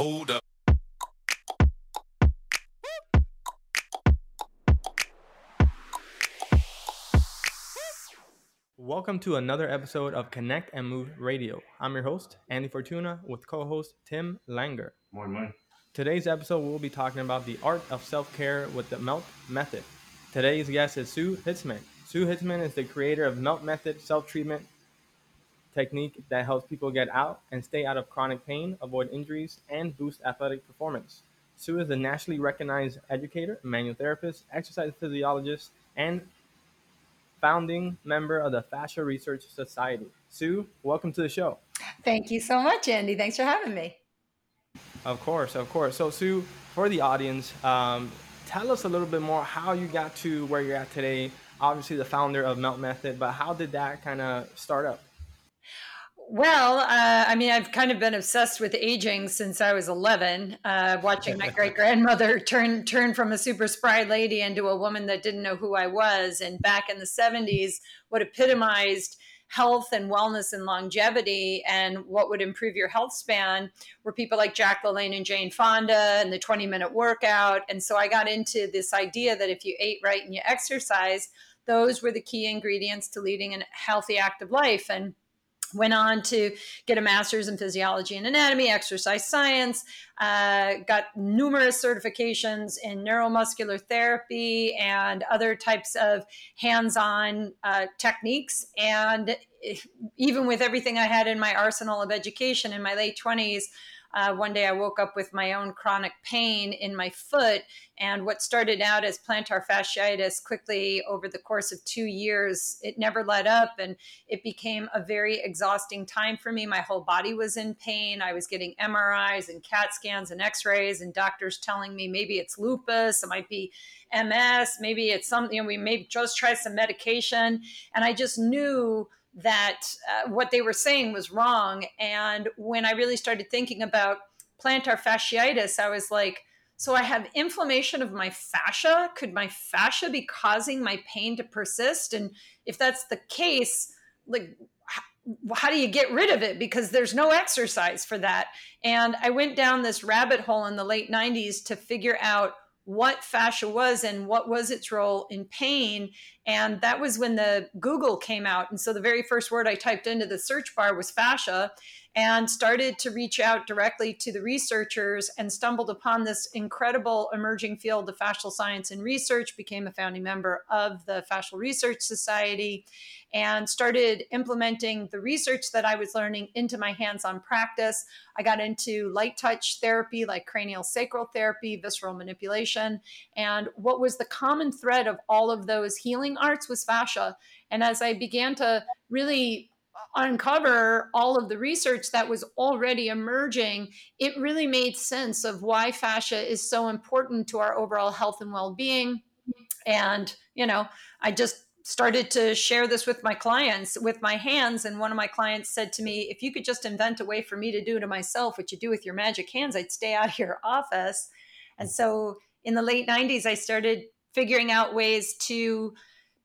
Hold up. Welcome to another episode of Connect and Move Radio. I'm your host, Andy Fortuna, with co host Tim Langer. Morning, morning. Today's episode, we'll be talking about the art of self care with the MELT method. Today's guest is Sue Hitzmann. Sue Hitzmann is the creator of MELT method self treatment technique that helps people get out and stay out of chronic pain, avoid injuries, and boost athletic performance. Sue is a nationally recognized educator, manual therapist, exercise physiologist, and founding member of the Fascia Research Society. Sue, welcome to the show. Thank you so much, Andy. Thanks for having me. Of course, of course. So, Sue, for the audience, um, tell us a little bit more how you got to where you're at today. Obviously, the founder of Melt Method, but how did that kind of start up? Well, uh, I mean, I've kind of been obsessed with aging since I was 11, uh, watching my great grandmother turn turn from a super spry lady into a woman that didn't know who I was. And back in the 70s, what epitomized health and wellness and longevity and what would improve your health span were people like Jack LaLanne and Jane Fonda and the 20 minute workout. And so I got into this idea that if you ate right and you exercise, those were the key ingredients to leading a healthy, active life. And went on to get a master's in physiology and anatomy exercise science uh, got numerous certifications in neuromuscular therapy and other types of hands-on uh, techniques. And even with everything i had in my arsenal of education in my late 20s uh, one day I woke up with my own chronic pain in my foot. And what started out as plantar fasciitis quickly over the course of two years, it never let up. And it became a very exhausting time for me. My whole body was in pain. I was getting MRIs and CAT scans and x rays, and doctors telling me maybe it's lupus, it might be MS, maybe it's something, you know, we may just try some medication. And I just knew that uh, what they were saying was wrong. And when I really started thinking about plantar fasciitis, I was like, so I have inflammation of my fascia. Could my fascia be causing my pain to persist? And if that's the case, like, how do you get rid of it? Because there's no exercise for that. And I went down this rabbit hole in the late 90s to figure out what fascia was and what was its role in pain. And that was when the Google came out. And so the very first word I typed into the search bar was fascia and started to reach out directly to the researchers and stumbled upon this incredible emerging field of fascial science and research, became a founding member of the Fascial Research Society, and started implementing the research that I was learning into my hands on practice. I got into light touch therapy like cranial sacral therapy, visceral manipulation. And what was the common thread of all of those healing arts was fascia. And as I began to really uncover all of the research that was already emerging, it really made sense of why fascia is so important to our overall health and well being. And, you know, I just started to share this with my clients with my hands. And one of my clients said to me, If you could just invent a way for me to do to myself what you do with your magic hands, I'd stay out of your office. And so in the late 90s, I started figuring out ways to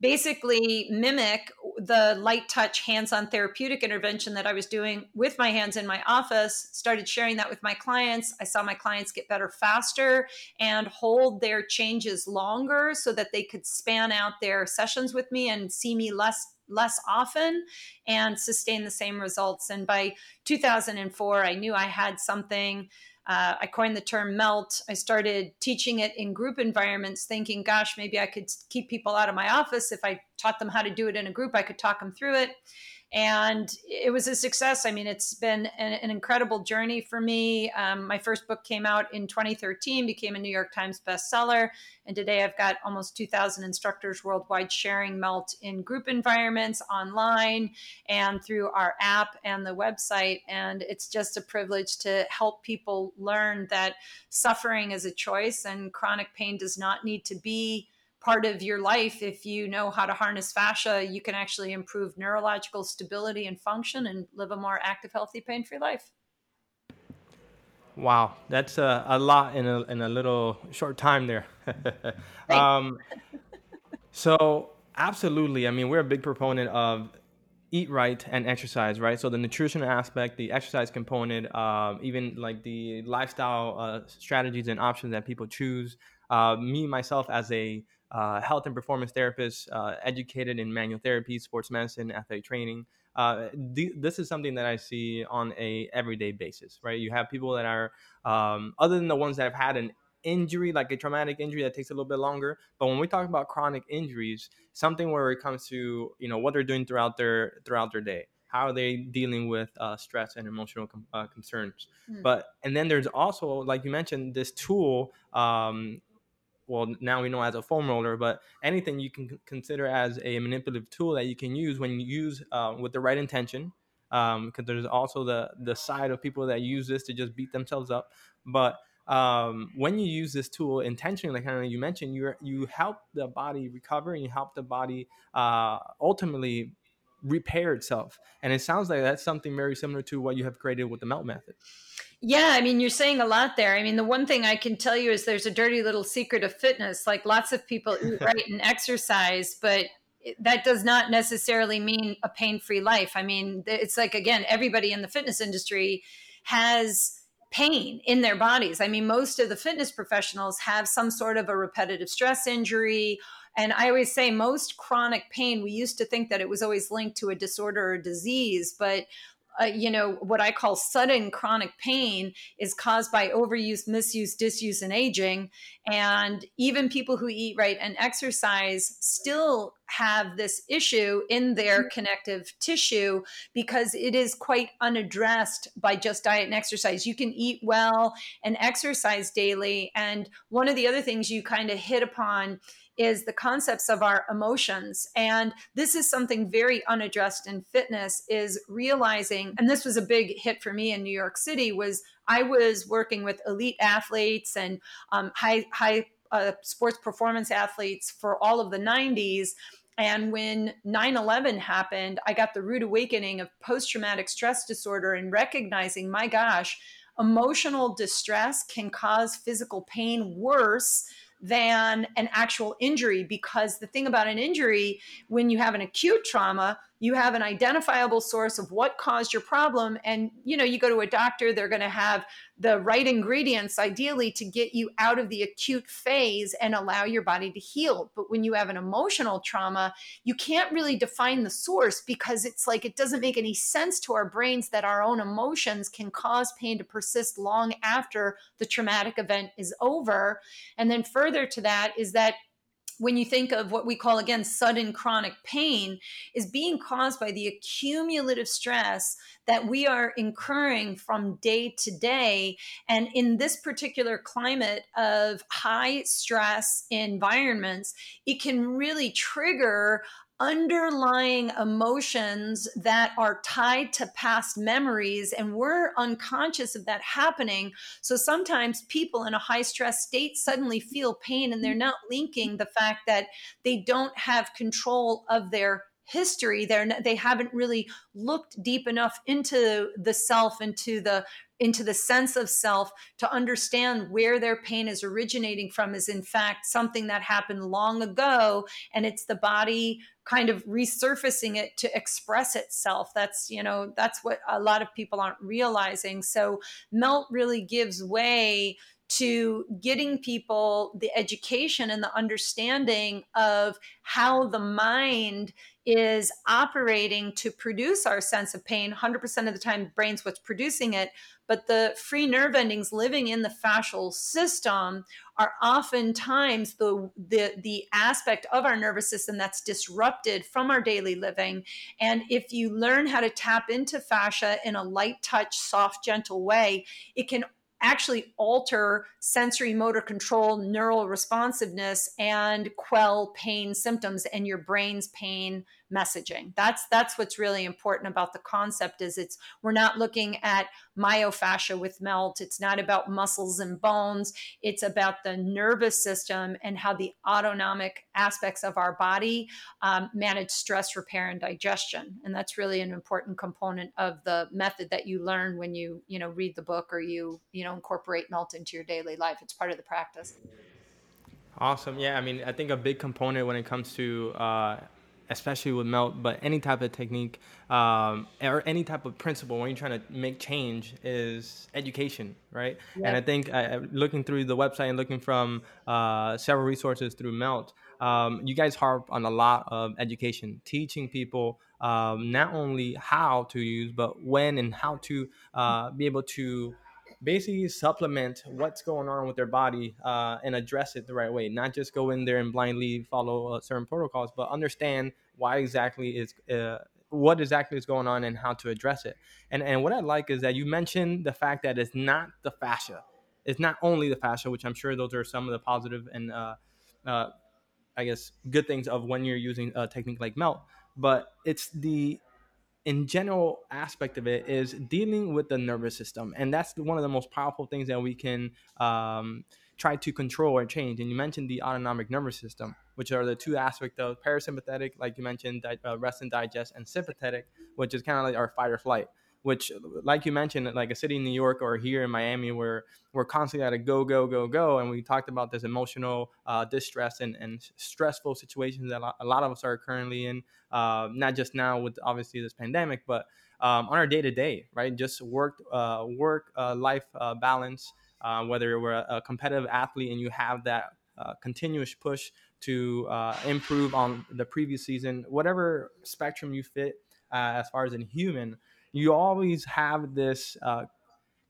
basically mimic the light touch hands on therapeutic intervention that I was doing with my hands in my office, started sharing that with my clients. I saw my clients get better faster and hold their changes longer so that they could span out their sessions with me and see me less less often and sustain the same results and by 2004 I knew I had something uh, I coined the term melt. I started teaching it in group environments, thinking, gosh, maybe I could keep people out of my office. If I taught them how to do it in a group, I could talk them through it and it was a success. I mean, it's been an, an incredible journey for me. Um, my first book came out in 2013, became a New York Times bestseller, and today I've got almost 2,000 instructors worldwide sharing Melt in group environments, online, and through our app and the website. And it's just a privilege to help people learn that suffering is a choice, and chronic pain does not need to be part of your life if you know how to harness fascia you can actually improve neurological stability and function and live a more active healthy pain-free life. Wow that's a, a lot in a, in a little short time there. Um, so absolutely i mean we're a big proponent of eat right and exercise right? So the nutrition aspect the exercise component uh, even like the lifestyle uh, strategies and options that people choose uh, me myself as a uh, health and performance therapist uh, educated in manual therapy sports medicine athletic training uh, th- this is something that i see on a everyday basis right you have people that are um, other than the ones that have had an injury, like a traumatic injury that takes a little bit longer. But when we talk about chronic injuries, something where it comes to you know what they're doing throughout their throughout their day, how are they dealing with uh, stress and emotional com- uh, concerns. Mm. But and then there's also, like you mentioned, this tool. Um, well, now we know as a foam roller, but anything you can consider as a manipulative tool that you can use when you use uh, with the right intention because um, there's also the the side of people that use this to just beat themselves up. But um, when you use this tool intentionally, like you mentioned, you you help the body recover and you help the body uh, ultimately repair itself. And it sounds like that's something very similar to what you have created with the melt method. Yeah, I mean, you're saying a lot there. I mean, the one thing I can tell you is there's a dirty little secret of fitness. Like lots of people eat right and exercise, but that does not necessarily mean a pain free life. I mean, it's like, again, everybody in the fitness industry has pain in their bodies. I mean, most of the fitness professionals have some sort of a repetitive stress injury. And I always say most chronic pain, we used to think that it was always linked to a disorder or disease, but uh, you know, what I call sudden chronic pain is caused by overuse, misuse, disuse, and aging. And even people who eat right and exercise still have this issue in their mm-hmm. connective tissue because it is quite unaddressed by just diet and exercise. You can eat well and exercise daily. And one of the other things you kind of hit upon is the concepts of our emotions. And this is something very unaddressed in fitness is realizing and this was a big hit for me in new york city was i was working with elite athletes and um, high high uh, sports performance athletes for all of the 90s and when 9 11 happened, I got the rude awakening of post traumatic stress disorder and recognizing, my gosh, emotional distress can cause physical pain worse than an actual injury because the thing about an injury when you have an acute trauma you have an identifiable source of what caused your problem. And you know you go to a doctor they're going to have the right ingredients ideally to get you out of the acute phase and allow your body to heal. But when you have an emotional trauma you can't really define the source because it's like it doesn't make any sense to our brains that our own emotions can cause pain to persist long after the traumatic event is over. And then further to that is that when you think of what we call again sudden chronic pain is being caused by the accumulative stress that we are incurring from day to day. And in this particular climate of high stress environments it can really trigger underlying emotions that are tied to past memories and we're unconscious of that happening. So sometimes people in a high stress state suddenly feel pain and they're mm-hmm. not linking the fact that they don't have control of their history they're not, they haven't really looked deep enough into the self into the into the sense of self to understand where their pain is originating from is in fact something that happened long ago and it's the body kind of resurfacing it to express itself. That's you know that's what a lot of people aren't realizing. So melt really gives way to getting people the education and the understanding of how the mind is operating to produce our sense of pain. 100% of the time brain's what's producing it but the free nerve endings living in the fascial system are oftentimes the, the the aspect of our nervous system that's disrupted from our daily living. And if you learn how to tap into fascia in a light touch soft gentle way it can actually alter sensory motor control, neural responsiveness, and quell pain symptoms and your brain's pain messaging. That's that's what's really important about the concept is it's we're not looking at myofascia with melt. It's not about muscles and bones. It's about the nervous system and how the autonomic aspects of our body um, manage stress, repair, and digestion. And that's really an important component of the method that you learn when you you know read the book or you you know incorporate melt into your daily life. It's part of the practice. Awesome. Yeah, I mean, I think a big component when it comes to uh, especially with melt, but any type of technique um, or any type of principle when you're trying to make change is education, right? Yep. And I think uh, looking through the website and looking from uh, several resources through Melt, um, you guys harp on a lot of education, teaching people um, not only how to use, but when and how to uh, be able to basically supplement what's going on with their body uh, and address it the right way. Not just go in there and blindly follow uh, certain protocols, but understand why exactly is uh, what exactly is going on and how to address it. And and what I like is that you mentioned the fact that it's not the fascia. It's not only the fascia, which I'm sure those are some of the positive and uh, uh, I guess good things of when you're using a technique like melt, but it's the in general aspect of it is dealing with the nervous system and that's one of the most powerful things that we can um, try to control or change. And you mentioned the autonomic nervous system which are the two aspects of parasympathetic like you mentioned di- uh, rest and digest and sympathetic which is kind of like our fight or flight which like you mentioned like a city in new york or here in miami where we're constantly at a go go go go and we talked about this emotional uh, distress and, and stressful situations that a lot of us are currently in uh, not just now with obviously this pandemic but um, on our day to day right? Just work uh, work uh, life uh, balance uh, whether we're a, a, competitive athlete and you have that continuous push to improve on the previous season whatever spectrum you fit as far as in human you always have this uh,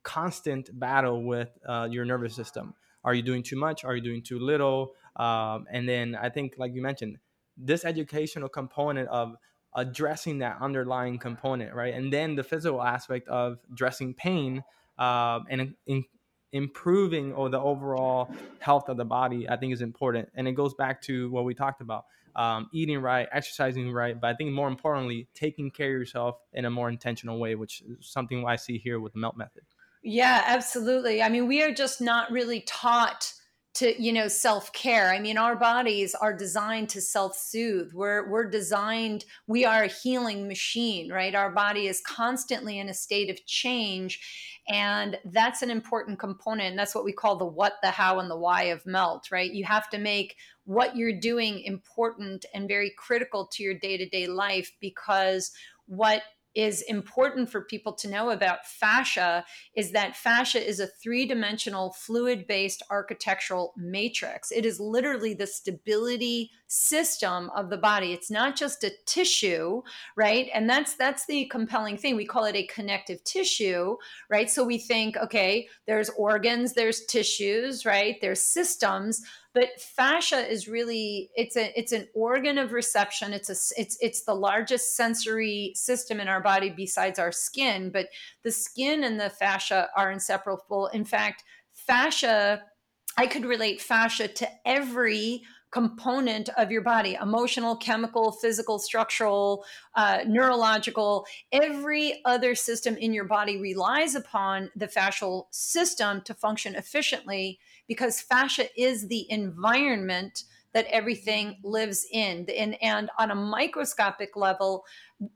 constant battle with uh, your nervous system. Are you doing too much? Are you doing too little? Um, and then I think, like you mentioned, this educational component of addressing that underlying component, right? And then the physical aspect of addressing pain um, and in, improving or the overall health of the body, I think is important. And it goes back to what we talked about um, eating right, exercising right, but I think more importantly, taking care of yourself in a more intentional way, which is something I see here with the melt method. Yeah, absolutely. I mean, we are just not really taught to you know self-care. I mean our bodies are designed to self-soothe. We're we're designed we are a healing machine right? Our body is constantly in a state of change and that's an important component. And that's what we call the what the how and the why of melt right? You have to make what you're doing important and very critical to your day-to-day life because what is important for people to know about fascia is that fascia is a three dimensional fluid based architectural matrix. It is literally the stability system of the body. It's not just a tissue, right? And that's that's the compelling thing. We call it a connective tissue, right? So we think, okay, there's organs, there's tissues, right? There's systems, but fascia is really it's a it's an organ of reception it's a it's it's the largest sensory system in our body besides our skin but the skin and the fascia are inseparable in fact fascia i could relate fascia to every component of your body emotional chemical physical structural uh, neurological every other system in your body relies upon the fascial system to function efficiently because fascia is the environment that everything lives in. And, and on a microscopic level,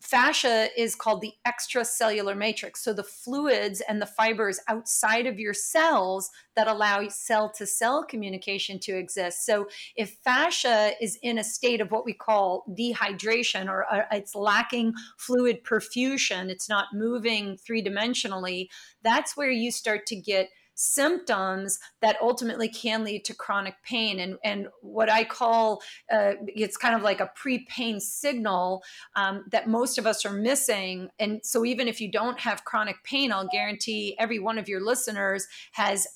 fascia is called the extracellular matrix. So the fluids and the fibers outside of your cells that allow cell to cell communication to exist. So if fascia is in a state of what we call dehydration or uh, it's lacking fluid perfusion, it's not moving three dimensionally, that's where you start to get symptoms that ultimately can lead to chronic pain. And and what i call uh, it's kind of like a pre-pain signal um, that most of us are missing. And so even if you don't have chronic pain i'll guarantee every one of your listeners has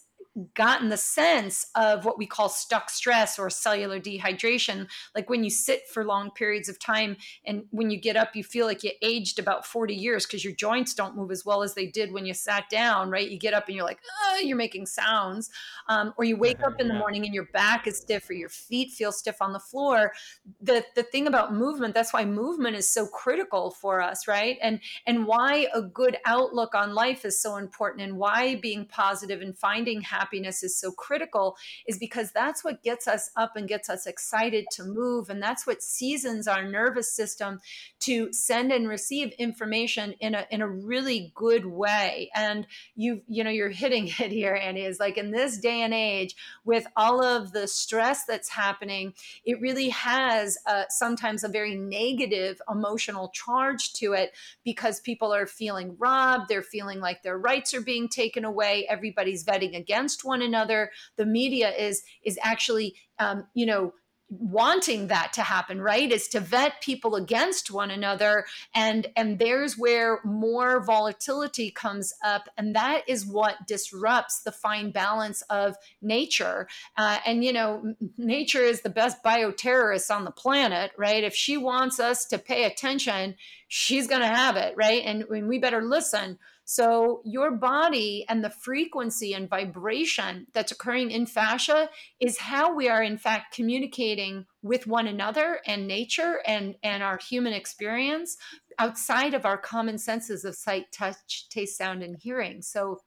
gotten the sense of what we call stuck stress or cellular dehydration. Like when you sit for long periods of time and when you get up you feel like you aged about 40 years because your joints don't move as well as they did when you sat down right? You get up and you're like oh, you're making sounds. Um, or you wake up in the morning and your back is stiff or your feet feel stiff on the floor. The the thing about movement that's why movement is so critical for us right? And and why a good outlook on life is so important and why being positive and finding happiness happiness is so critical is because that's what gets us up and gets us excited to move. And that's what seasons our nervous system to send and receive information in a, in a really good way. And you, you know, you're hitting it here, Andy, is like in this day and age with all of the stress that's happening, it really has sometimes a very negative emotional charge to it because people are feeling robbed. They're feeling like their rights are being taken away. Everybody's vetting against one another. The media is is actually, um, you know, wanting that to happen right? Is to vet people against one another. And and there's where more volatility comes up and that is what disrupts the fine balance of nature. Uh, and you know nature is the best bioterrorist on the planet right? If she wants us to pay attention she's going to have it right? And, and we better listen so, your body and the frequency and vibration that's occurring in fascia is how we are, in fact, communicating with one another and nature and, and our human experience outside of our common senses of sight, touch, taste, sound, and hearing. So,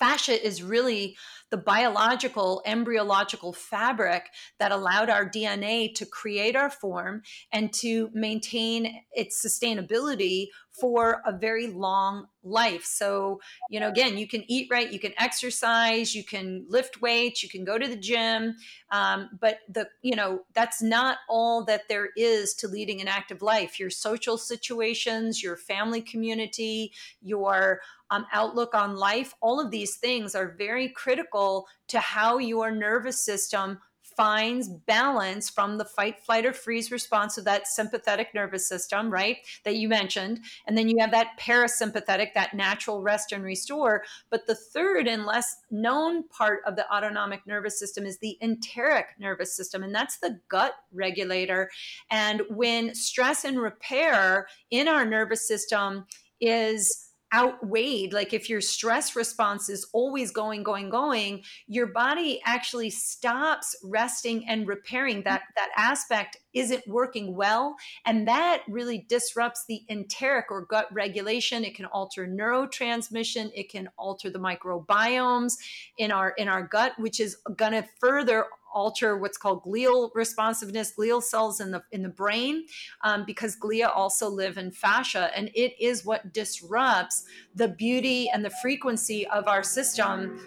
fascia is really the biological embryological fabric that allowed our DNA to create our form and to maintain its sustainability for a very long life. So, you know, again, you can eat right, you can exercise, you can lift weights, you can go to the gym, um, but the you know that's not all that there is to leading an active life. Your social situations, your family community, your um, outlook on life, all of these things are very critical to how your nervous system finds balance from the fight, flight, or freeze response of that sympathetic nervous system, right? That you mentioned. And then you have that parasympathetic, that natural rest and restore. But the third and less known part of the autonomic nervous system is the enteric nervous system, and that's the gut regulator. And when stress and repair in our nervous system is outweighed like if your stress response is always going going going your body actually stops resting and repairing that that aspect isn't working well and that really disrupts the enteric or gut regulation it can alter neurotransmission it can alter the microbiomes in our in our gut which is going to further alter what's called glial responsiveness, glial cells in the in the brain, um, because glia also live in fascia, and it is what disrupts the beauty and the frequency of our system.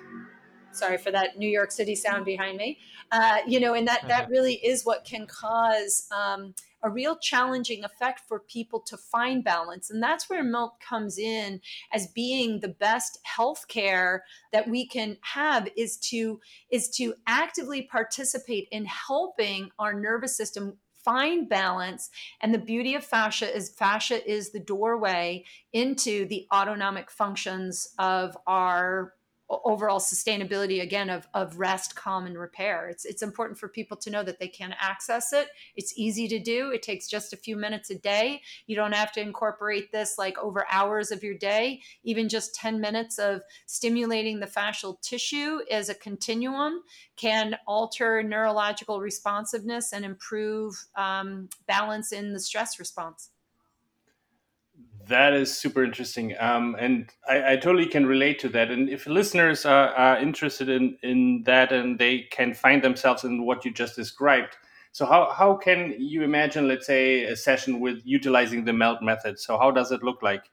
Sorry for that New York City sound behind me. Uh, you know, and that that really is what can cause. Um, a real challenging effect for people to find balance. And that's where melt comes in as being the best healthcare that we can have is to is to actively participate in helping our nervous system find balance and the beauty of fascia is fascia is the doorway into the autonomic functions of our overall sustainability again of, of rest calm and repair. It's it's important for people to know that they can access it. It's easy to do. It takes just a few minutes a day. You don't have to incorporate this like over hours of your day. Even just 10 minutes of stimulating the fascial tissue as a continuum can alter neurological responsiveness and improve um, balance in the stress response that is super interesting, um, and I, I, totally can relate to that. And if listeners are, are, interested in in that and they can find themselves in what you just described, so how how can you imagine, let's say, a session with utilizing the melt method? So how does it look like?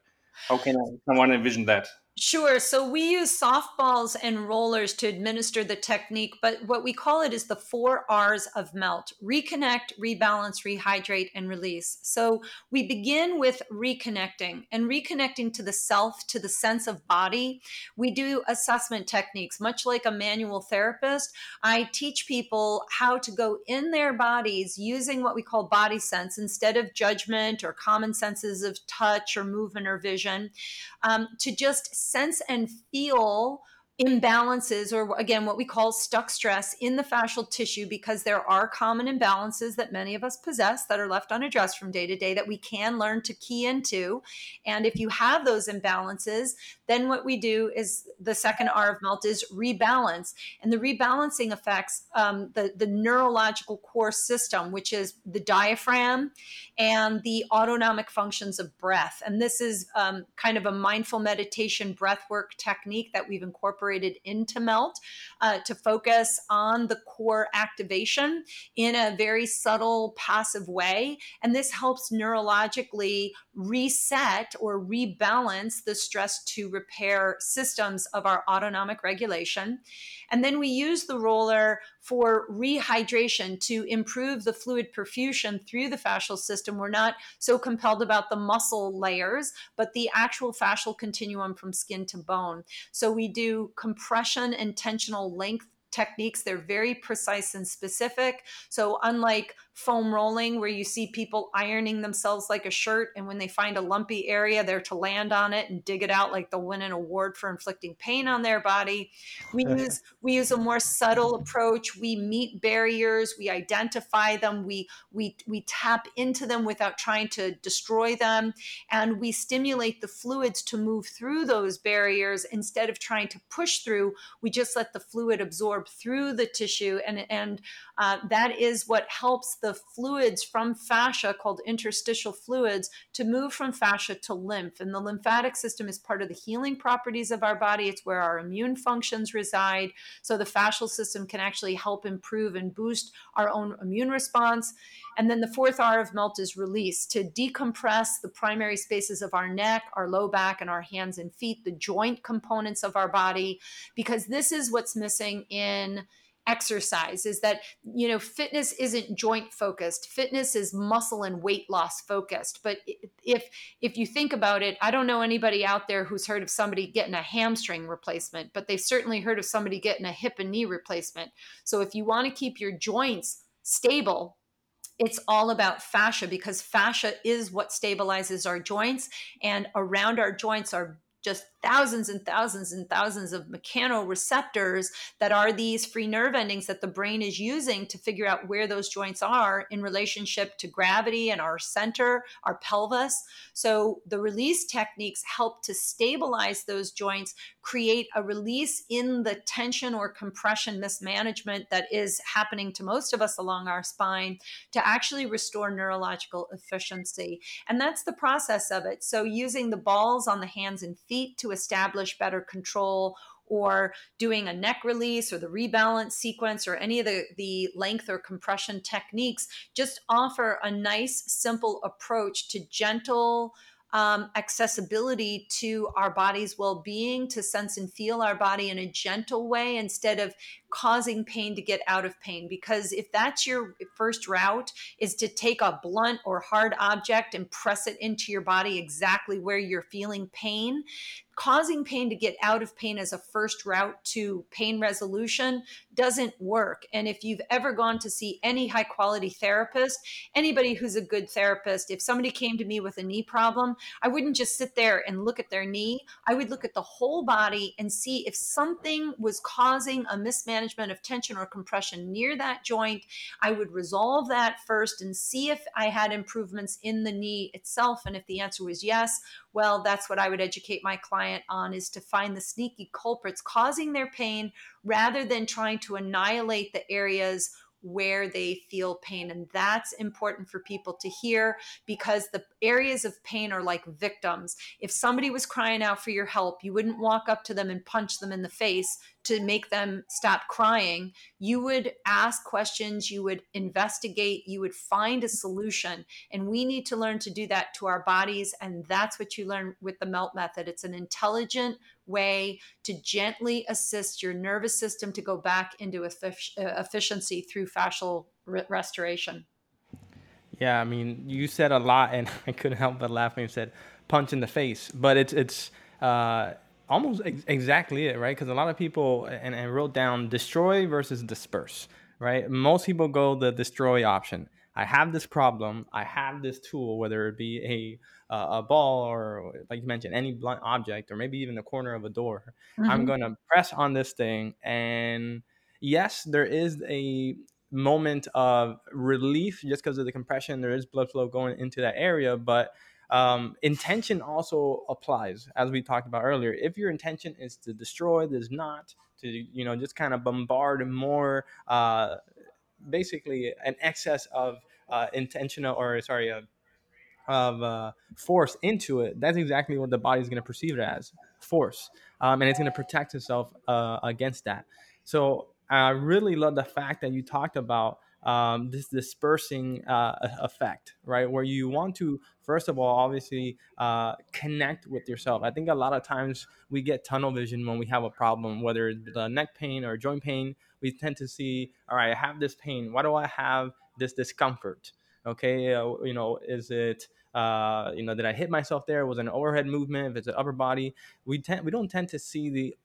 How can someone envision that? Sure. So we use softballs and rollers to administer the technique, but what we call it is the four R's of melt reconnect, rebalance, rehydrate, and release. So we begin with reconnecting and reconnecting to the self, to the sense of body. We do assessment techniques, much like a manual therapist. I teach people how to go in their bodies using what we call body sense instead of judgment or common senses of touch or movement or vision um, to just sense and feel imbalances or again what we call stuck stress in the fascial tissue because there are common imbalances that many of us possess that are left unaddressed from day to day that we can learn to key into and if you have those imbalances then what we do is the second R of melt is rebalance. And the rebalancing affects um, the, the neurological core system, which is the diaphragm and the autonomic functions of breath. And this is um, kind of a mindful meditation breath work technique that we've incorporated into melt uh, to focus on the core activation in a very subtle, passive way. And this helps neurologically reset or rebalance the stress to repair systems of our autonomic regulation. And then we use the roller for rehydration to improve the fluid perfusion through the fascial system. We're not so compelled about the muscle layers, but the actual fascial continuum from skin to bone. So we do compression and tensional length techniques. They're very precise and specific. So, unlike foam rolling where you see people ironing themselves like a shirt and when they find a lumpy area they're to land on it and dig it out like they'll win an award for inflicting pain on their body. We use we use a more subtle approach. We meet barriers. We identify them. We we we tap into them without trying to destroy them. And we stimulate the fluids to move through those barriers instead of trying to push through. We just let the fluid absorb through the tissue and and uh, that is what helps the fluids from fascia called interstitial fluids to move from fascia to lymph. And the lymphatic system is part of the healing properties of our body. It's where our immune functions reside. So the fascial system can actually help improve and boost our own immune response. And then the fourth R of melt is release to decompress the primary spaces of our neck, our low back, and our hands and feet, the joint components of our body, because this is what's missing in exercise is that you know fitness isn't joint focused. Fitness is muscle and weight loss focused. But if if you think about it i don't know anybody out there who's heard of somebody getting a hamstring replacement but they've certainly heard of somebody getting a hip and knee replacement. So if you want to keep your joints stable it's all about fascia because fascia is what stabilizes our joints and around our joints are just thousands and thousands and thousands of mechanoreceptors that are these free nerve endings that the brain is using to figure out where those joints are in relationship to gravity and our center, our pelvis. So the release techniques help to stabilize those joints, create a release in the tension or compression mismanagement that is happening to most of us along our spine to actually restore neurological efficiency. And that's the process of it. So using the balls on the hands and feet to establish better control or doing a neck release or the rebalance sequence or any of the, the length or compression techniques just offer a nice simple approach to gentle um, accessibility to our body's well-being to sense and feel our body in a gentle way instead of causing pain to get out of pain. Because if that's your first route is to take a blunt or hard object and press it into your body exactly where you're feeling pain causing pain to get out of pain as a first route to pain resolution doesn't work. And if you've ever gone to see any high quality therapist, anybody who's a good therapist, if somebody came to me with a knee problem, I wouldn't just sit there and look at their knee. I would look at the whole body and see if something was causing a mismanagement of tension or compression near that joint. I would resolve that first and see if I had improvements in the knee itself. And if the answer was yes, well, that's what I would educate my client on is to find the sneaky culprits causing their pain rather than trying to annihilate the areas where they feel pain. And that's important for people to hear because the areas of pain are like victims. If somebody was crying out for your help, you wouldn't walk up to them and punch them in the face to make them stop crying. You would ask questions, you would investigate, you would find a solution. And we need to learn to do that to our bodies. And that's what you learn with the MELT method. It's an intelligent way to gently assist your nervous system to go back into efficiency through fascial re- restoration. Yeah, I mean, you said a lot, and I couldn't help but laugh when you said punch in the face. But it's it's uh, almost ex- exactly it, right? Because a lot of people and, and wrote down destroy versus disperse, right? Most people go the destroy option. I have this problem. I have this tool, whether it be a uh, a ball or, like you mentioned, any blunt object, or maybe even the corner of a door. Mm-hmm. I'm going to press on this thing, and yes, there is a moment of relief just because of the compression. There is blood flow going into that area, but um, intention also applies as we talked about earlier if your intention is to destroy there's not to you know just kind of bombard more uh, basically an excess of uh, intentional or sorry uh, of uh, force into it, that's exactly what the body is going to perceive it as force, um, and it's going to protect itself uh, against that. So I really love the fact that you talked about um, this dispersing uh, effect, right? Where you want to, first of all, obviously uh, connect with yourself. I think a lot of times we get tunnel vision when we have a problem, whether it's the neck pain or joint pain. We tend to see, all right, I have this pain. Why do I have this discomfort? Okay, uh, you know, is it uh, you know, did I hit myself there? Was an overhead movement? If it's an upper body, we tend we don't tend to see the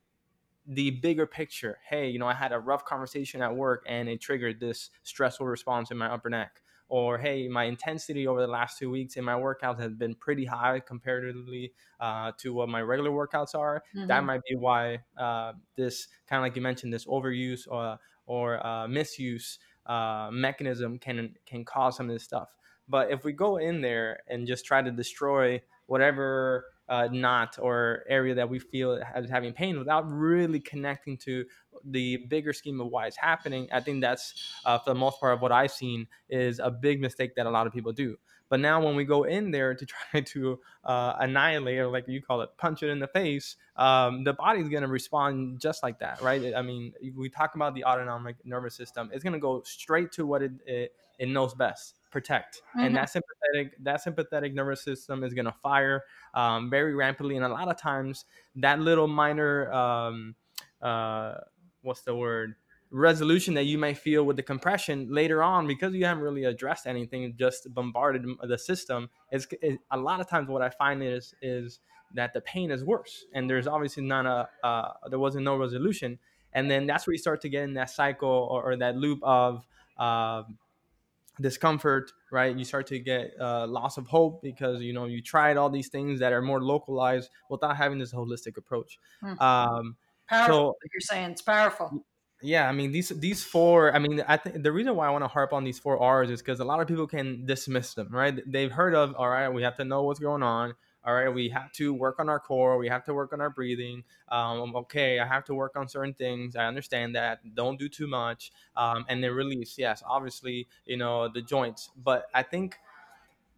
the bigger picture. Hey, you know, I had a rough conversation at work and it triggered this stressful response in my upper neck. Or hey, my intensity over the last two weeks in my workouts has been pretty high comparatively uh, to what my regular workouts are. Mm-hmm. That might be why uh, this kind of like you mentioned, this overuse or or uh, misuse uh, mechanism can can cause some of this stuff. But if we go in there and just try to destroy whatever uh, knot or area that we feel is having pain without really connecting to the bigger scheme of why it's happening, I think that's uh, for the most part of what I've seen is a big mistake that a lot of people do. But now when we go in there to try to uh, annihilate or like you call it, punch it in the face, um, the body's going to respond just like that, right? I mean, we talk about the autonomic nervous system. It's going to go straight to what it, it, it knows best protect mm-hmm. and that sympathetic that sympathetic nervous system is going to fire um, very rapidly and a lot of times that little minor um, uh, what's the word resolution that you may feel with the compression later on because you haven't really addressed anything just bombarded the system is a lot of times what i find is is that the pain is worse and there's obviously not a uh, there wasn't no resolution and then that's where you start to get in that cycle or, or that loop of uh, discomfort right? You start to get uh, loss of hope because you know you tried all these things that are more localized without having this holistic approach. Hmm. um, powerful so, you're saying it's powerful. Yeah i mean these these four i mean i think the reason why i want to harp on these four r's is because a lot of people can dismiss them right? They've heard of all right we have to know what's going on all right we have to work on our core we have to work on our breathing um, okay i have to work on certain things i understand that don't do too much um, and then release yes obviously you know the joints but i think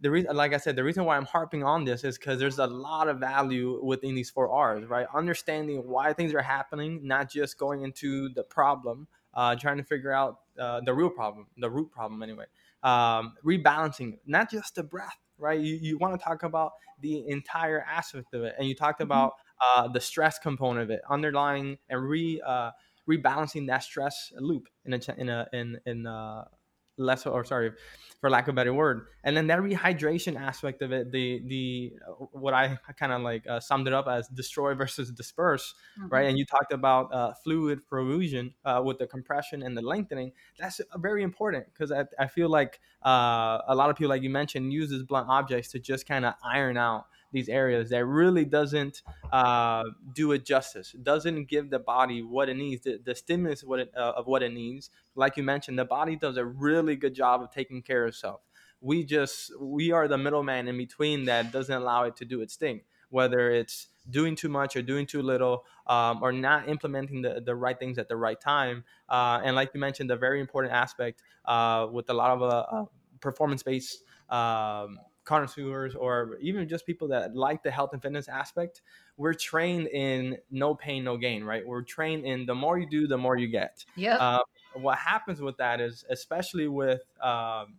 the reason like i said the reason why i'm harping on this is because there's a lot of value within these four r's right? Understanding why things are happening not just going into the problem uh, trying to figure out uh, the real problem the root problem anyway um, rebalancing not just the breath right? You, you want to talk about the entire aspect of it. And you talked mm-hmm. about uh, the stress component of it, underlying and re uh, rebalancing that stress loop in a in a in in uh, less or sorry for lack of a better word. And then that rehydration aspect of it the the what i kind of like uh, summed it up as destroy versus disperse mm-hmm. right and you talked about uh, fluid perfusion uh, with the compression and the lengthening. That's very important because I, I feel like uh, a lot of people like you mentioned use these blunt objects to just kind of iron out these areas that really doesn't uh, do it justice doesn't give the body what it needs the, the stimulus what it, uh, of what it needs. Like you mentioned the body does a really good job of taking care of itself. We just we are the middleman in between that doesn't allow it to do its thing whether it's doing too much or doing too little um, or not implementing the, the right things at the right time. Uh, and like you mentioned the very important aspect uh, with a lot of uh, performance based um, connoisseurs or even just people that like the health and fitness aspect, we're trained in no pain, no gain, right? We're trained in the more you do, the more you get. Yeah. Uh, what happens with that is, especially with, um,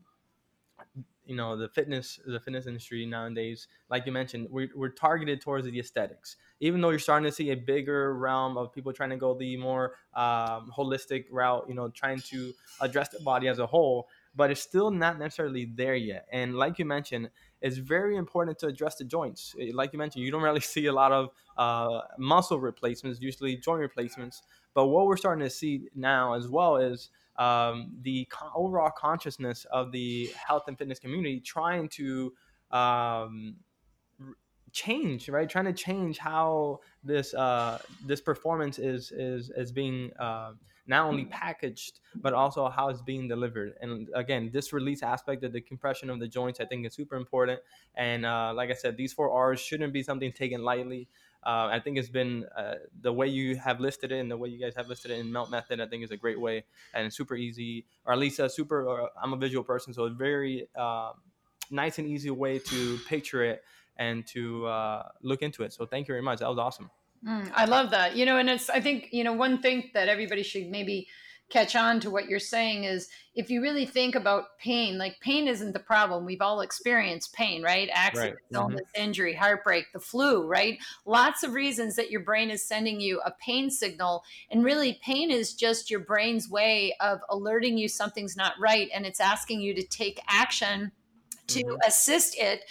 you know, the fitness, the fitness industry nowadays, like you mentioned, we, we're targeted towards the aesthetics. Even though you're starting to see a bigger realm of people trying to go the more um, holistic route, you know, trying to address the body as a whole, but it's still not necessarily there yet. And like you mentioned, it's very important to address the joints. Eh, like you mentioned, you don't really see a lot of uh, muscle replacements, usually joint replacements. But what we're starting to see now as well is um, the overall consciousness of the health and fitness community trying to um, change right trying to change how this uh this performance is is is being uh not only packaged but also how it's being delivered and again this release aspect of the compression of the joints i think is super important and uh like i said these four r's shouldn't be something taken lightly uh, I think it's been uh, the way you have listed it and the way you guys have listed it in Melt Method. I think is a great way and super easy, or at least a super. Or I'm a visual person, so it's very uh, nice and easy way to picture it and to uh, look into it. So thank you very much. That was awesome. Mm, I love that. You know, and it's I think you know one thing that everybody should maybe catch on to what you're saying is if you really think about pain, like pain isn't the problem. We've all experienced pain, right? Accident, right. illness, mm-hmm. injury, heartbreak, the flu, right? Lots of reasons that your brain is sending you a pain signal. And really, pain is just your brain's way of alerting you something's not right. And it's asking you to take action to mm-hmm. assist it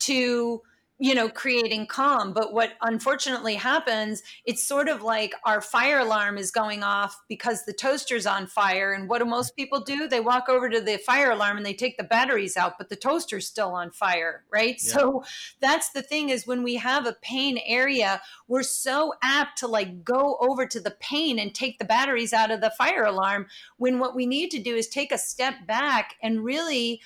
to you know creating calm. But what unfortunately happens it's sort of like our fire alarm is going off because the toaster's on fire. And what do most people do? They walk over to the fire alarm and they take the batteries out but the toaster's still on fire right? Yeah. so that's the thing is when we have a pain area we're so apt to like go over to the pain and take the batteries out of the fire alarm when what we need to do is take a step back and really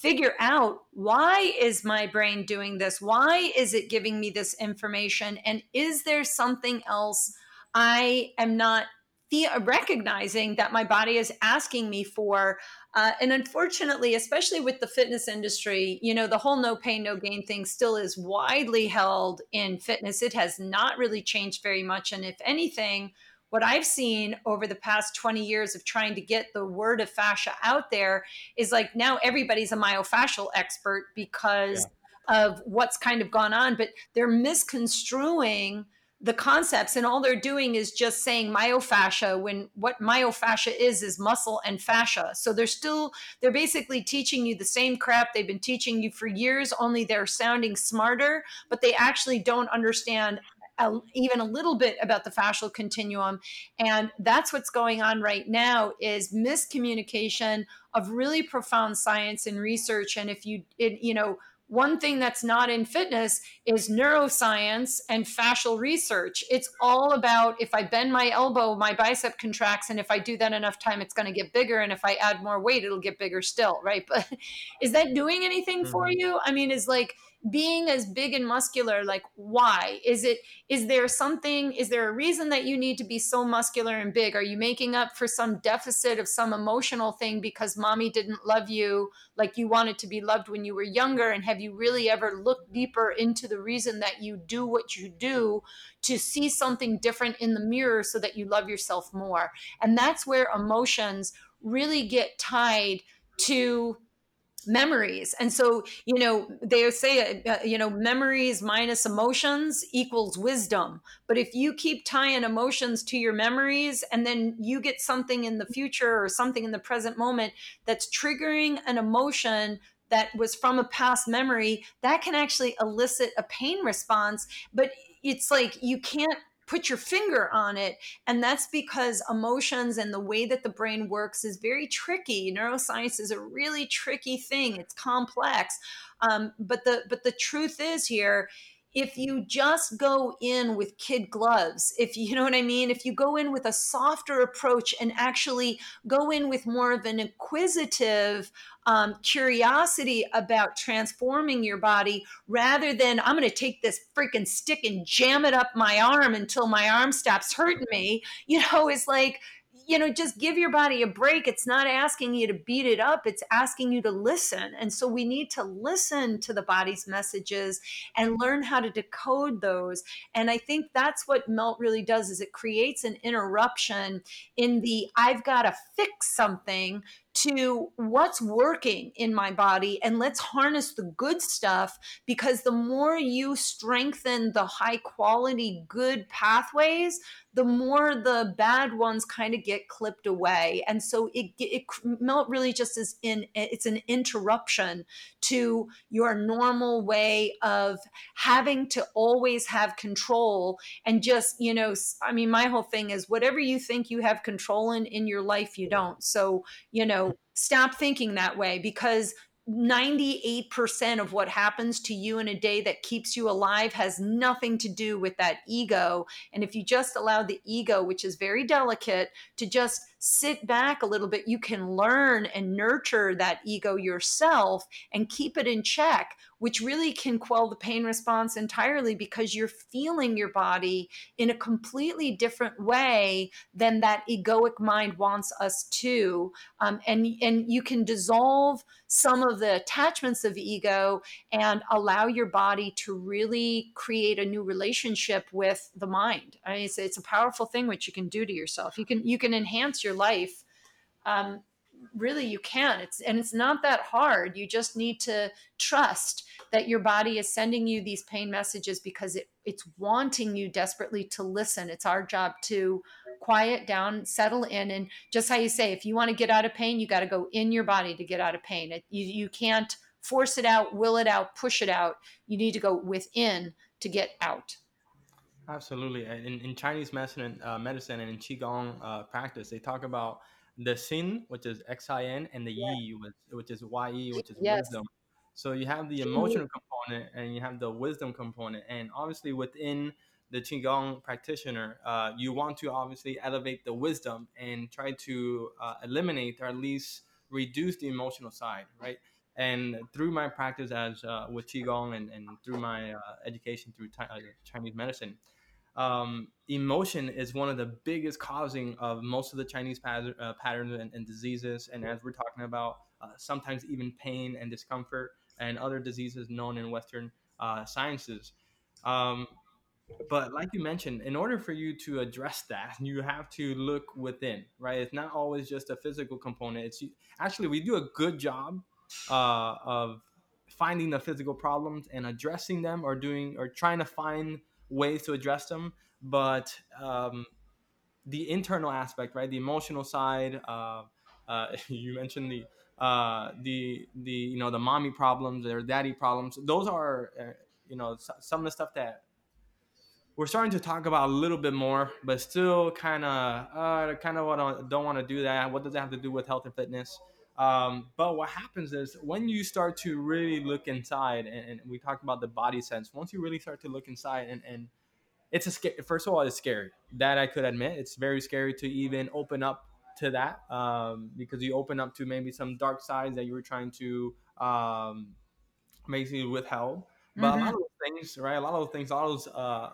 figure out why is my brain doing this? Why is it giving me this information? And is there something else i am not the, recognizing that my body is asking me for? Uh, and unfortunately especially with the fitness industry you know the whole no pain no gain thing still is widely held in fitness. It has not really changed very much. And if anything what I've seen over the past 20 years of trying to get the word of fascia out there is like now everybody's a myofascial expert because yeah. of what's kind of gone on, but they're misconstruing the concepts and all they're doing is just saying myofascia when what myofascia is is muscle and fascia so they're still they're basically teaching you the same crap they've been teaching you for years only they're sounding smarter but they actually don't understand a, even a little bit about the fascial continuum and that's what's going on right now is miscommunication of really profound science and research and if you it, you know one thing that's not in fitness is neuroscience and fascial research. It's all about if I bend my elbow, my bicep contracts, and if I do that enough time, it's going to get bigger. And if I add more weight, it'll get bigger still, right? But is that doing anything mm-hmm. for you? I mean, is like being as big and muscular like why? Is it is there something is there a reason that you need to be so muscular and big? Are you making up for some deficit of some emotional thing because mommy didn't love you like you wanted to be loved when you were younger? And have you really ever looked deeper into the reason that you do what you do to see something different in the mirror so that you love yourself more? And that's where emotions really get tied to memories. And so you know they say uh, you know memories minus emotions equals wisdom. But if you keep tying emotions to your memories and then you get something in the future or something in the present moment that's triggering an emotion that was from a past memory that can actually elicit a pain response. But it's like you can't put your finger on it. And that's because emotions and the way that the brain works is very tricky. Neuroscience is a really tricky thing. It's complex. Um, but the but the truth is here if you just go in with kid gloves, if you, know what I mean, if you go in with a softer approach and actually go in with more of an inquisitive um, curiosity about transforming your body rather than I'm going to take this freaking stick and jam it up my arm until my arm stops hurting me, you know, is like, you know, just give your body a break. It's not asking you to beat it up, it's asking you to listen. And so we need to listen to the body's messages and learn how to decode those. And I think that's what melt really does is it creates an interruption in the I've got to fix something to what's working in my body and let's harness the good stuff because the more you strengthen the high quality good pathways the more the bad ones kind of get clipped away. And so it, it melt really just is in it's an interruption to your normal way of having to always have control and just you know i mean my whole thing is whatever you think you have control in in your life you don't. So you know stop thinking that way because 98% of what happens to you in a day that keeps you alive has nothing to do with that ego. And if you just allow the ego, which is very delicate, to just sit back a little bit, you can learn and nurture that ego yourself and keep it in check, which really can quell the pain response entirely because you're feeling your body in a completely different way than that egoic mind wants us to. Um, and, and you can dissolve some of the attachments of ego and allow your body to really create a new relationship with the mind. I mean, it's, it's a powerful thing which you can do to yourself. You can you can enhance your life. Um, really, you can. It's and it's not that hard. You just need to trust that your body is sending you these pain messages because it, it's wanting you desperately to listen. It's our job to quiet down, settle in, and just how you say, if you want to get out of pain, you got to go in your body to get out of pain. It, you, you can't force it out, will it out, push it out. You need to go within to get out. Absolutely. In, in Chinese medicine, uh, medicine and in Qigong uh, practice, they talk about the Xin, which is X I N, and the yeah. Yi, which, which is Y E, which is yes. wisdom. So you have the emotional component and you have the wisdom component. And obviously, within the Qigong practitioner, uh, you want to obviously elevate the wisdom and try to uh, eliminate or at least reduce the emotional side, right? And through my practice as uh, with Qigong and, and through my uh, education through uh, Chinese medicine, um, emotion is one of the biggest causing of most of the Chinese pattern, uh, patterns and, and, diseases. And as we're talking about, sometimes even pain and discomfort and other diseases known in Western sciences. Um, but like you mentioned in order for you to address that you have to look within right it's not always just a physical component it's actually we do a good job uh, of finding the physical problems and addressing them or doing or trying to find ways to address them but um, the internal aspect right the emotional side uh, uh, you mentioned the uh, the the you know the mommy problems or daddy problems those are uh, you know some of the stuff that we're starting to talk about a little bit more, but still kind of, uh, kind of don't want to do that. What does that have to do with health and fitness? Um, but what happens is when you start to really look inside, and, and, we talked about the body sense. Once you really start to look inside, and, and it's a scary. First of all, it's scary. That I could admit, it's very scary to even open up to that um, because you open up to maybe some dark sides that you were trying to um, basically withheld. But mm-hmm. a lot of things, right? A lot of things, all those uh,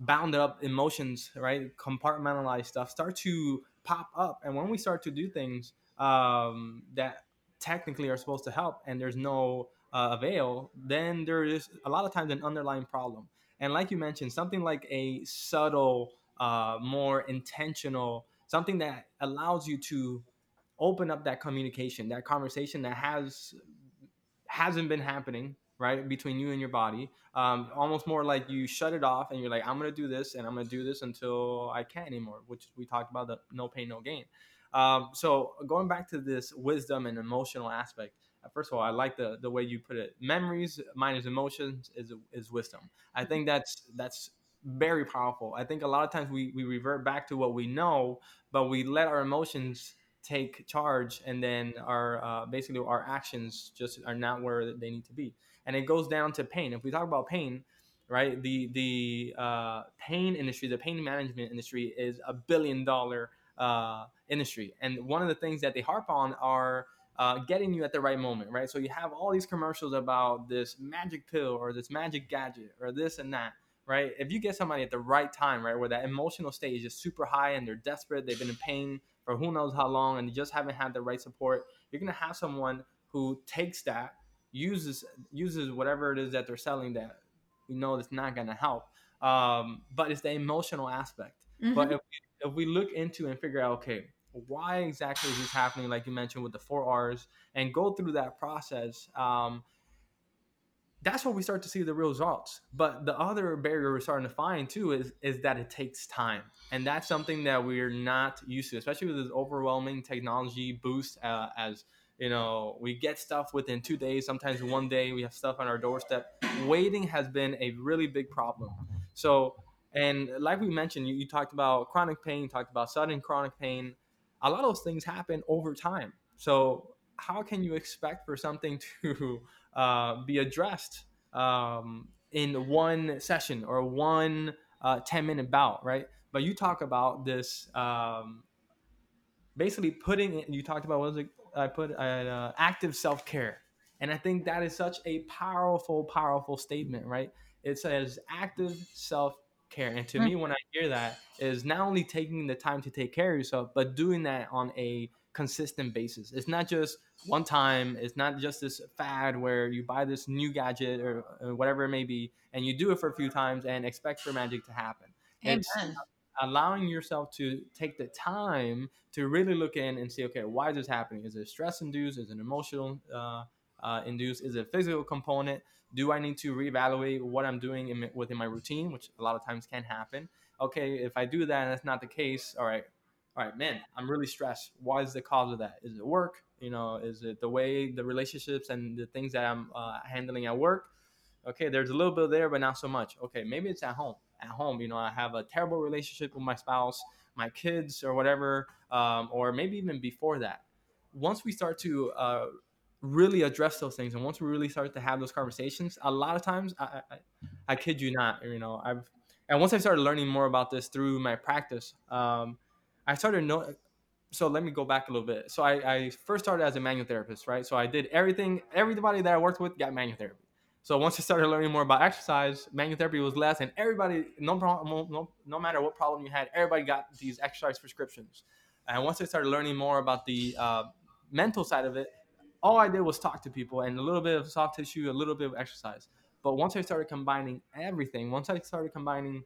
bound up emotions, right? Compartmentalized stuff start to pop up. And when we start to do things um, that technically are supposed to help and there's no uh, avail, then there is a lot of times an underlying problem. And like you mentioned, something like a subtle, uh, more intentional, something that allows you to open up that communication, that conversation that has hasn't been happening right between you and your body um, almost more like you shut it off and you're like i'm gonna do this and i'm gonna do this until i can't anymore which we talked about the no pain no gain um, so going back to this wisdom and emotional aspect uh, first of all i like the, the way you put it. Memories minus emotions is, is wisdom. I think that's that's very powerful. I think a lot of times we, we revert back to what we know but we let our emotions take charge and then our uh, basically our actions just are not where they need to be. And it goes down to pain. If we talk about pain, right, the the uh, pain industry, the pain management industry, is a billion dollar uh, industry, and one of the things that they harp on are uh, getting you at the right moment, right? So you have all these commercials about this magic pill or this magic gadget or this and that, right? If you get somebody at the right time, right, where that emotional state is just super high and they're desperate, they've been in pain for who knows how long, and they just haven't had the right support, you're gonna have someone who takes that uses uses whatever it is that they're selling that we know it's not to help. Um, but it's the emotional aspect. Mm-hmm. But if we, if we look into and figure out, okay, why exactly is this happening? Like you mentioned with the four R's, and go through that process. Um, that's where we start to see the real results. But the other barrier we're starting to find too is is that it takes time, and that's something that we're not used to, especially with this overwhelming technology boost uh, as you know we get stuff within two days sometimes one day we have stuff on our doorstep waiting has been a really big problem so and like we mentioned you, you talked about chronic pain talked about sudden chronic pain a lot of those things happen over time so how can you expect for something to uh, be addressed um, in one session or one uh, 10 minute bout, right? But you talk about this um, basically putting, you talked about what was it? I put uh, active self care. And I think that is such a powerful, powerful statement, right? It says active self care. And to mm-hmm. me, when I hear that, is not only taking the time to take care of yourself, but doing that on a consistent basis. It's not just one time. It's not just this fad where you buy this new gadget or, or whatever it may be, and you do it for a few times and expect for magic to happen. Amen. It's allowing yourself to take the time to really look in and see, okay, why is this happening? Is it stress induced? Is it emotional uh, uh, induced? Is it a physical component? Do I need to reevaluate what I'm doing in, within my routine, which a lot of times can happen? Okay, if I do that and that's not the case, all right, all right, man, I'm really stressed. Why is the cause of that? Is it work? You know, is it the way the relationships and the things that I'm uh, handling at work? Okay, there's a little bit there, but not so much. Okay, maybe it's at home. At home, you know, I have a terrible relationship with my spouse, my kids, or whatever, um, or maybe even before that. Once we start to uh, really address those things, and once we really start to have those conversations, a lot of times, I, I, I kid you not, you know, I've and once I started learning more about this through my practice, um, I started know. So let me go back a little bit. So I, I first started as a manual therapist, right? So I did everything. Everybody that I worked with got manual therapy. So once I started learning more about exercise, manual therapy was less, and everybody, no problem, no, no matter what problem you had, everybody got these exercise prescriptions. And once I started learning more about the uh, mental side of it, all I did was talk to people and a little bit of soft tissue, a little bit of exercise. But once I started combining everything, once I started combining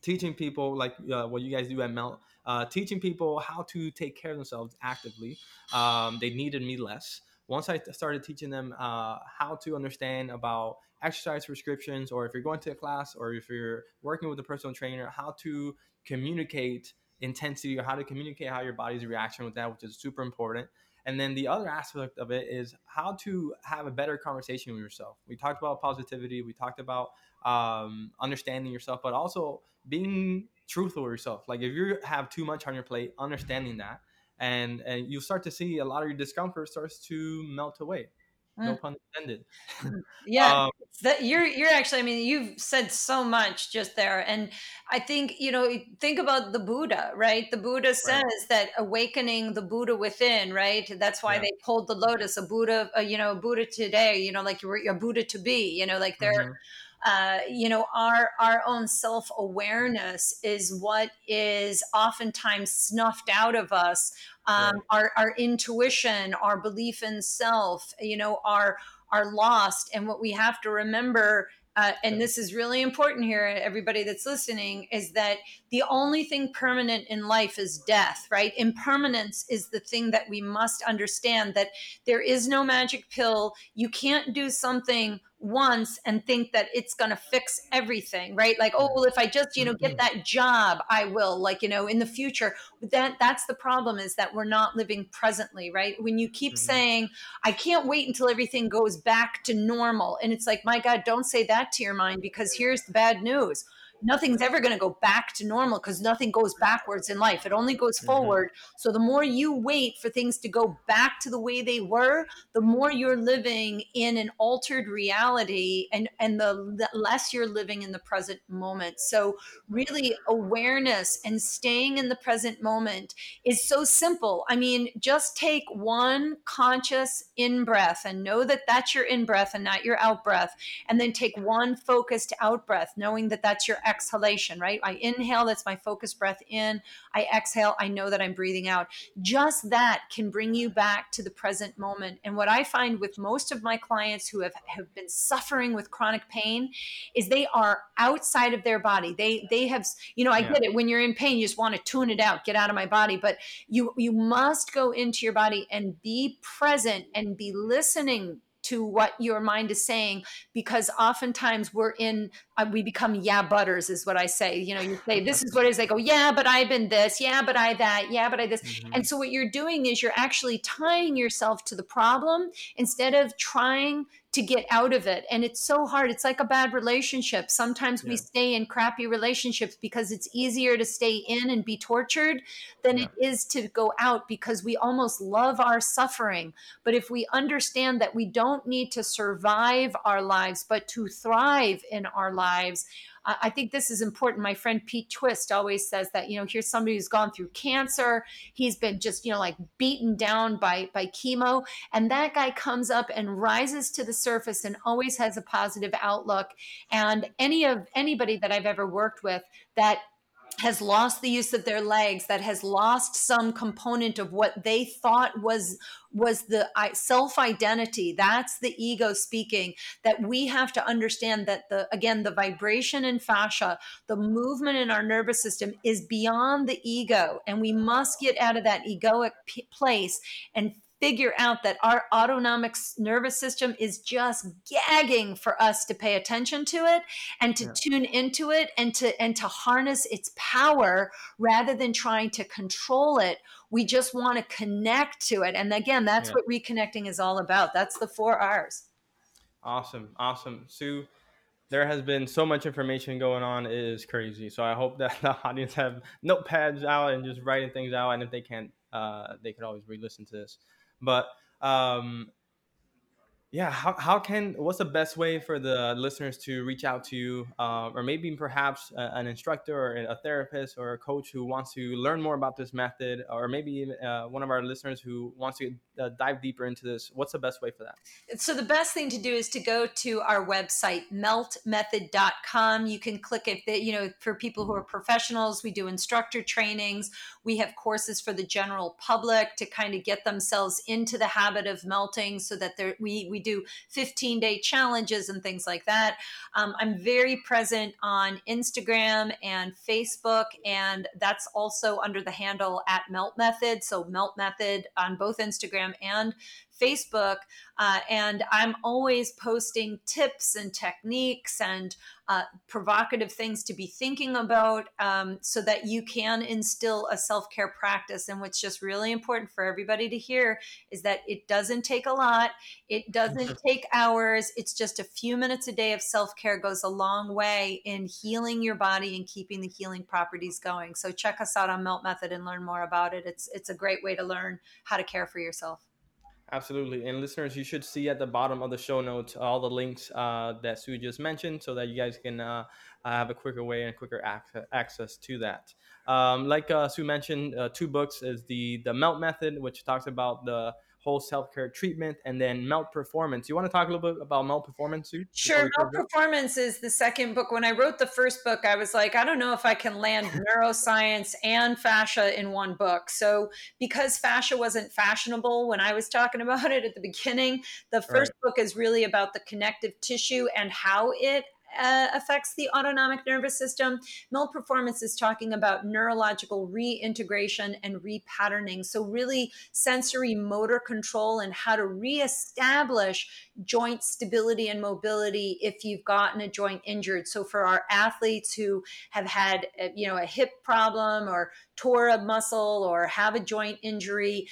teaching people like uh, what you guys do at Melt, uh, teaching people how to take care of themselves actively. Um, they needed me less. Once I started teaching them uh, how to understand about exercise prescriptions, or if you're going to a class, or if you're working with a personal trainer, how to communicate intensity or how to communicate how your body's reaction with that, which is super important. And then the other aspect of it is how to have a better conversation with yourself. We talked about positivity, we talked about um, understanding yourself, but also being truthful with yourself. Like if you have too much on your plate, understanding that, and and you start to see a lot of your discomfort starts to melt away. No mm. pun intended. Mm, yeah, um, that you're you're actually. I mean, you've said so much just there, and I think you know. Think about the Buddha, right? The Buddha says right. that awakening the Buddha within, right? That's why yeah. they pulled the lotus. A Buddha, uh, you know, Buddha today, you know, like you're a Buddha to be, you know, like they're. Mm-hmm uh, you know our our own self awareness is what is oftentimes snuffed out of us um, right. our our intuition our belief in self you know are are lost and what we have to remember uh, and this is really important here, everybody that's listening, is that the only thing permanent in life is death, right? Impermanence is the thing that we must understand that there is no magic pill. You can't do something once and think that it's going to fix everything right? Like oh well if i just you know get mm-hmm. that job i will like you know in the future. That that's the problem is that we're not living presently right? When you keep mm-hmm. saying i can't wait until everything goes back to normal and it's like my god don't say that to your mind because here's the bad news nothing's ever going to go back to normal because nothing goes backwards in life. It only goes mm-hmm. forward. So the more you wait for things to go back to the way they were, the more you're living in an altered reality and and the, the less you're living in the present moment. So really awareness and staying in the present moment is so simple. I mean, just take one conscious in breath and know that that's your in breath and not your out breath and then take one focused out breath knowing that that's your exhalation, right? I inhale, that's my focus breath in. I exhale, I know that I'm breathing out. Just that can bring you back to the present moment. And what I find with most of my clients who have, have been suffering with chronic pain is they are outside of their body. They they have, you know, I yeah. get it. When you're in pain, you just want to tune it out, get out of my body. But you you must go into your body and be present and be listening to what your mind is saying because oftentimes we're in uh, we become yeah butters is what i say. You know you say this is what it is. They go yeah but i've been this. Yeah but i that. Yeah but i this. Mm-hmm. and so what you're doing is you're actually tying yourself to the problem instead of trying to get out of it. And it's so hard. It's like a bad relationship. Sometimes yeah. we stay in crappy relationships because it's easier to stay in and be tortured than yeah. it is to go out because we almost love our suffering. But if we understand that we don't need to survive our lives, but to thrive in our lives, I think this is important. My friend Pete Twist always says that, you know, here's somebody who's gone through cancer. He's been just, you know, like beaten down by by chemo. And that guy comes up and rises to the surface and always has a positive outlook. And any of anybody that I've ever worked with that has lost the use of their legs that has lost some component of what they thought was was the self identity that's the ego speaking that we have to understand that the again the vibration in fascia the movement in our nervous system is beyond the ego and we must get out of that egoic p- place and figure out that our autonomic nervous system is just gagging for us to pay attention to it and to yeah. tune into it and to and to harness its power rather than trying to control it. We just want to connect to it. And again that's yeah. what reconnecting is all about. That's the four r's. Awesome. Awesome. Sue there has been so much information going on. It is crazy. So i hope that the audience have notepads out and just writing things out. And if they can't uh, they could always re-listen to this but um, yeah, how, how can what's the best way for the listeners to reach out to you, uh, or maybe perhaps a, an instructor or a therapist or a coach who wants to learn more about this method, or maybe uh, one of our listeners who wants to uh, dive deeper into this? What's the best way for that? So the best thing to do is to go to our website meltmethod.com. You can click it. You know, for people who are professionals, we do instructor trainings. We have courses for the general public to kind of get themselves into the habit of melting, so that we we we do 15 day challenges and things like that. Um, I'm very present on Instagram and Facebook, and that's also under the handle at Melt Method. So Melt Method on both Instagram and Facebook. Uh, and I'm always posting tips and techniques and uh, provocative things to be thinking about um, so that you can instill a self care practice. And what's just really important for everybody to hear is that it doesn't take a lot, it doesn't take hours. It's just a few minutes a day of self care goes a long way in healing your body and keeping the healing properties going. So check us out on Melt Method and learn more about it. It's, it's a great way to learn how to care for yourself. Absolutely. And listeners, you should see at the bottom of the show notes all the links uh, that Sue just mentioned so that you guys can uh, have a quicker way and quicker ac- access to that. Um, like uh, Sue mentioned, uh, two books is the, the MELT method, which talks about the whole self care treatment, and then Melt Performance. You want to talk a little bit about Melt Performance, Sue? Sure. Melt Performance is the second book. When I wrote the first book, I was like, I don't know if I can land neuroscience and fascia in one book. So, because fascia wasn't fashionable when I was talking about it at the beginning, the first right. book is really about the connective tissue and how it uh, affects the autonomic nervous system. Melt Performance is talking about neurological reintegration and repatterning. So, really, sensory motor control and how to reestablish joint stability and mobility if you've gotten a joint injured. So, for our athletes who have had, uh, you know, a hip problem or tore a muscle or have a joint injury,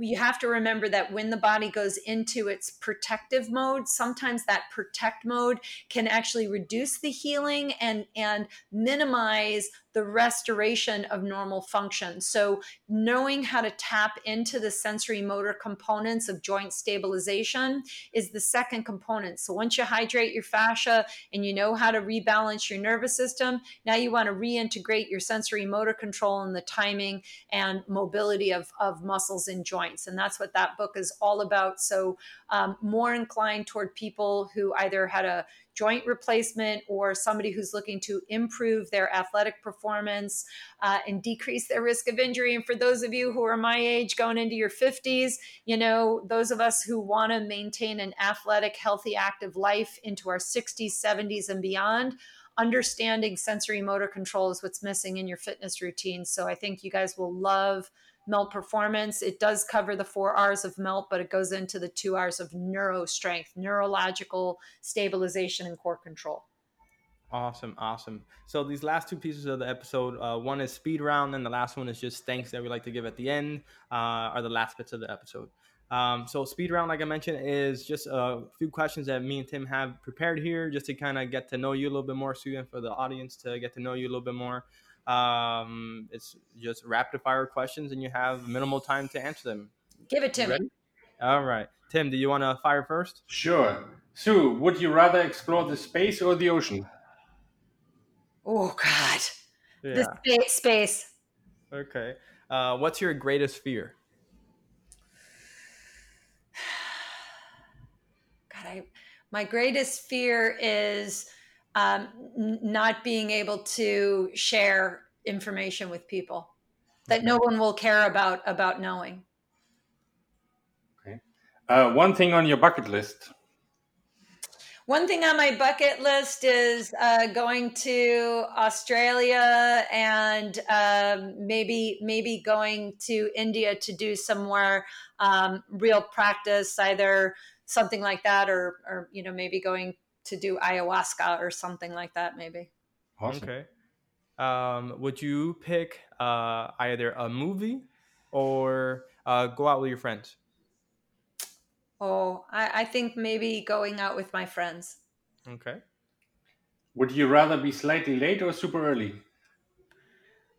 you have to remember that when the body goes into its protective mode sometimes that protect mode can actually reduce the healing and and minimize the restoration of normal function. So, knowing how to tap into the sensory motor components of joint stabilization is the second component. So, once you hydrate your fascia and you know how to rebalance your nervous system, now you want to reintegrate your sensory motor control and the timing and mobility of, of muscles and joints. And that's what that book is all about. So, um, more inclined toward people who either had a joint replacement or somebody who's looking to improve their athletic performance uh, and decrease their risk of injury. And for those of you who are my age going into your 50s, you know, those of us who want to maintain an athletic, healthy, active life into our 60s, 70s, and beyond understanding sensory motor control is what's missing in your fitness routine. So I think you guys will love melt performance. It does cover the four R's of melt, but it goes into the two R's of neuro strength, neurological stabilization, and core control. Awesome, awesome. So these last two pieces of the episode, uh, one is speed round, and the last one is just thanks that we like to give at the end, uh, are the last bits of the episode. Um, so speed round, like I mentioned, is just a few questions that me and Tim have prepared here, just to kind of get to know you a little bit more, Sue, and for the audience to get to know you a little bit more. Um, it's just rapid fire questions, and you have minimal time to answer them. Give it to me. All right, Tim, do you want to fire first? Sure. Sue, would you rather explore the space or the ocean? Oh God, Yeah. the space. space. Okay. Uh, what's your greatest fear? God, I, my greatest fear is um, n- not being able to share information with people that no one will care about about knowing. Uh, one thing on your bucket list. One thing on my bucket list is uh, going to Australia and um, maybe maybe going to India to do some more um, real practice, either something like that, or or you know maybe going to do ayahuasca or something like that. Maybe Awesome. Okay. Um, would you pick uh, either a movie or uh, go out with your friends? oh, I, I think maybe going out with my friends. Okay. Would you rather be slightly late or super early?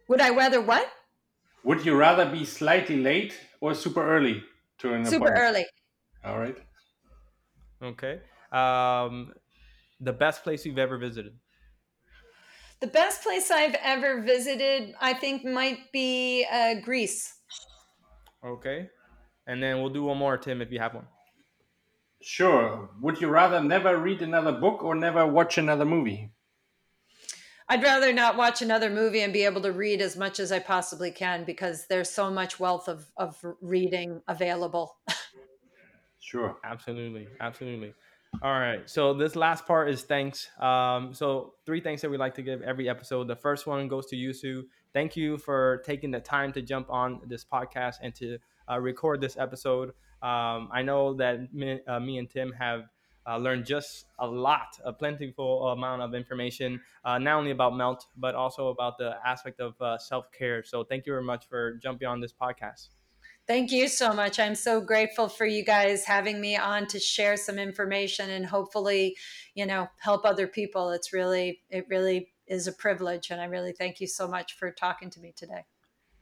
Would I rather what? Would you rather be slightly late or super early to an Super appointment? early. All right. Okay. Um, the best place you've ever visited? The best place I've ever visited, I think, might be uh, Greece. Okay. And then we'll do one more, Tim, if you have one. Sure. Would you rather never read another book or never watch another movie? I'd rather not watch another movie and be able to read as much as I possibly can because there's so much wealth of, of reading available. Sure. Absolutely. Absolutely. All right. So this last part is thanks. Um, so three thanks that we like to give every episode. The first one goes to you, Sue. Thank you for taking the time to jump on this podcast and to uh, record this episode. Um, I know that me, uh, me and Tim have uh, learned just a lot, a plentiful amount of information, uh, not only about Melt, but also about the aspect of uh, self care. So thank you very much for jumping on this podcast. Thank you so much. I'm so grateful for you guys having me on to share some information and hopefully, you know, help other people. It's really, it really is a privilege. And I really thank you so much for talking to me today.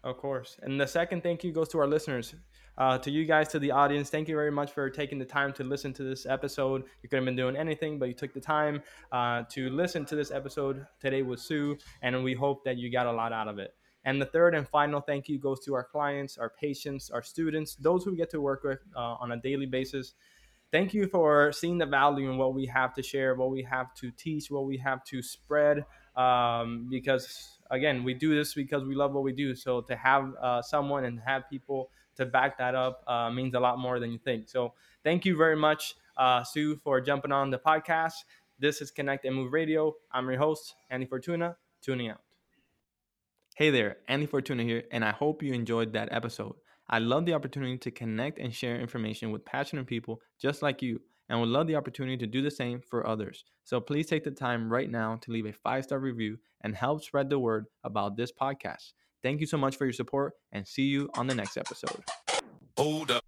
Of course. And the second thank you goes to our listeners. Uh, to you guys, to the audience, thank you very much for taking the time to listen to this episode. You could have been doing anything, but you took the time uh, to listen to this episode today with Sue, and we hope that you got a lot out of it. And the third and final thank you goes to our clients, our patients, our students, those who we get to work with uh, on a daily basis. Thank you for seeing the value in what we have to share, what we have to teach, what we have to spread. Um, because again, we do this because we love what we do. So to have uh, someone and have people to back that up uh, means a lot more than you think. So thank you very much, uh, Sue, for jumping on the podcast. This is Connect and Move Radio. I'm your host, Andy Fortuna, tuning out. Hey there, Andy Fortuna here, and I hope you enjoyed that episode. I love the opportunity to connect and share information with passionate people just like you, and would love the opportunity to do the same for others. So please take the time right now to leave a five star review and help spread the word about this podcast. Thank you so much for your support, and see you on the next episode. Hold up.